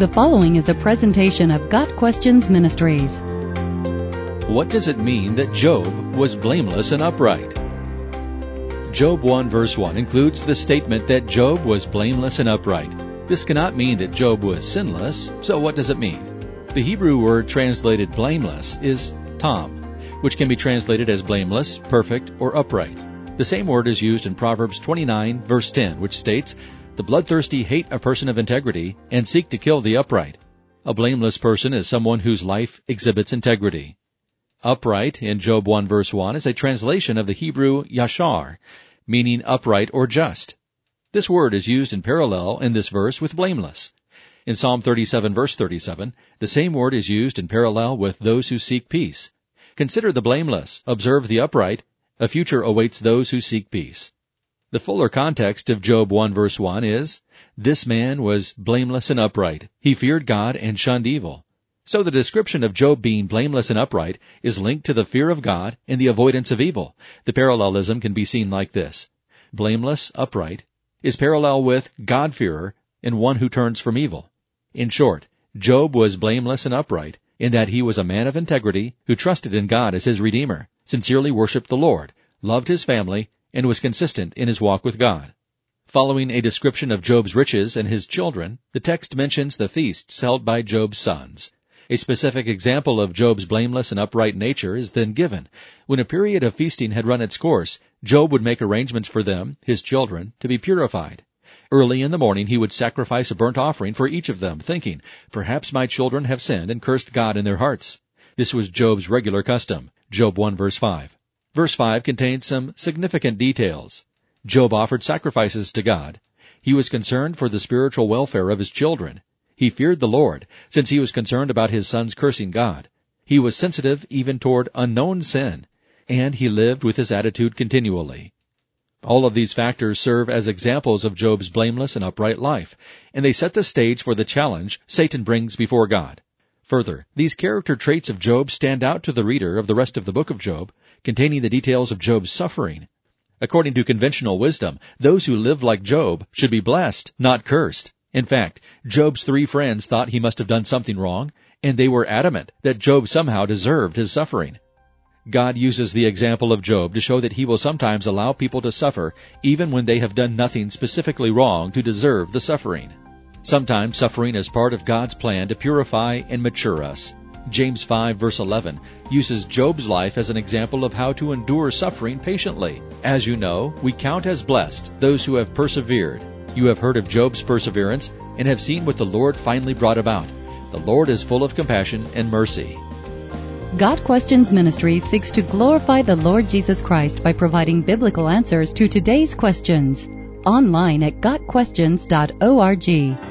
The following is a presentation of Got Questions Ministries. What does it mean that Job was blameless and upright? Job 1 verse 1 includes the statement that Job was blameless and upright. This cannot mean that Job was sinless, so what does it mean? The Hebrew word translated blameless is tam, which can be translated as blameless, perfect, or upright. The same word is used in Proverbs 29 verse 10, which states, The bloodthirsty hate a person of integrity and seek to kill the upright. A blameless person is someone whose life exhibits integrity. Upright in Job 1 verse 1 is a translation of the Hebrew yashar, meaning upright or just. This word is used in parallel in this verse with blameless. In Psalm 37 verse 37, the same word is used in parallel with those who seek peace. Consider the blameless, observe the upright, a future awaits those who seek peace. The fuller context of Job 1 verse 1 is, This man was blameless and upright. He feared God and shunned evil. So the description of Job being blameless and upright is linked to the fear of God and the avoidance of evil. The parallelism can be seen like this. Blameless, upright, is parallel with God-fearer and one who turns from evil. In short, Job was blameless and upright in that he was a man of integrity who trusted in God as his Redeemer sincerely worshiped the Lord, loved his family, and was consistent in his walk with God. Following a description of Job's riches and his children, the text mentions the feasts held by Job's sons. A specific example of Job's blameless and upright nature is then given. When a period of feasting had run its course, Job would make arrangements for them, his children, to be purified. Early in the morning he would sacrifice a burnt offering for each of them, thinking, Perhaps my children have sinned and cursed God in their hearts. This was Job's regular custom. Job 1 verse 5. Verse 5 contains some significant details. Job offered sacrifices to God. He was concerned for the spiritual welfare of his children. He feared the Lord, since he was concerned about his sons cursing God. He was sensitive even toward unknown sin, and he lived with this attitude continually. All of these factors serve as examples of Job's blameless and upright life, and they set the stage for the challenge Satan brings before God. Further, these character traits of Job stand out to the reader of the rest of the book of Job, containing the details of Job's suffering. According to conventional wisdom, those who live like Job should be blessed, not cursed. In fact, Job's three friends thought he must have done something wrong, and they were adamant that Job somehow deserved his suffering. God uses the example of Job to show that he will sometimes allow people to suffer even when they have done nothing specifically wrong to deserve the suffering. Sometimes suffering is part of God's plan to purify and mature us. James 5 verse 11 uses Job's life as an example of how to endure suffering patiently. As you know, we count as blessed those who have persevered. You have heard of Job's perseverance and have seen what the Lord finally brought about. The Lord is full of compassion and mercy. Got Questions Ministry seeks to glorify the Lord Jesus Christ by providing biblical answers to today's questions. Online at GotQuestions.org.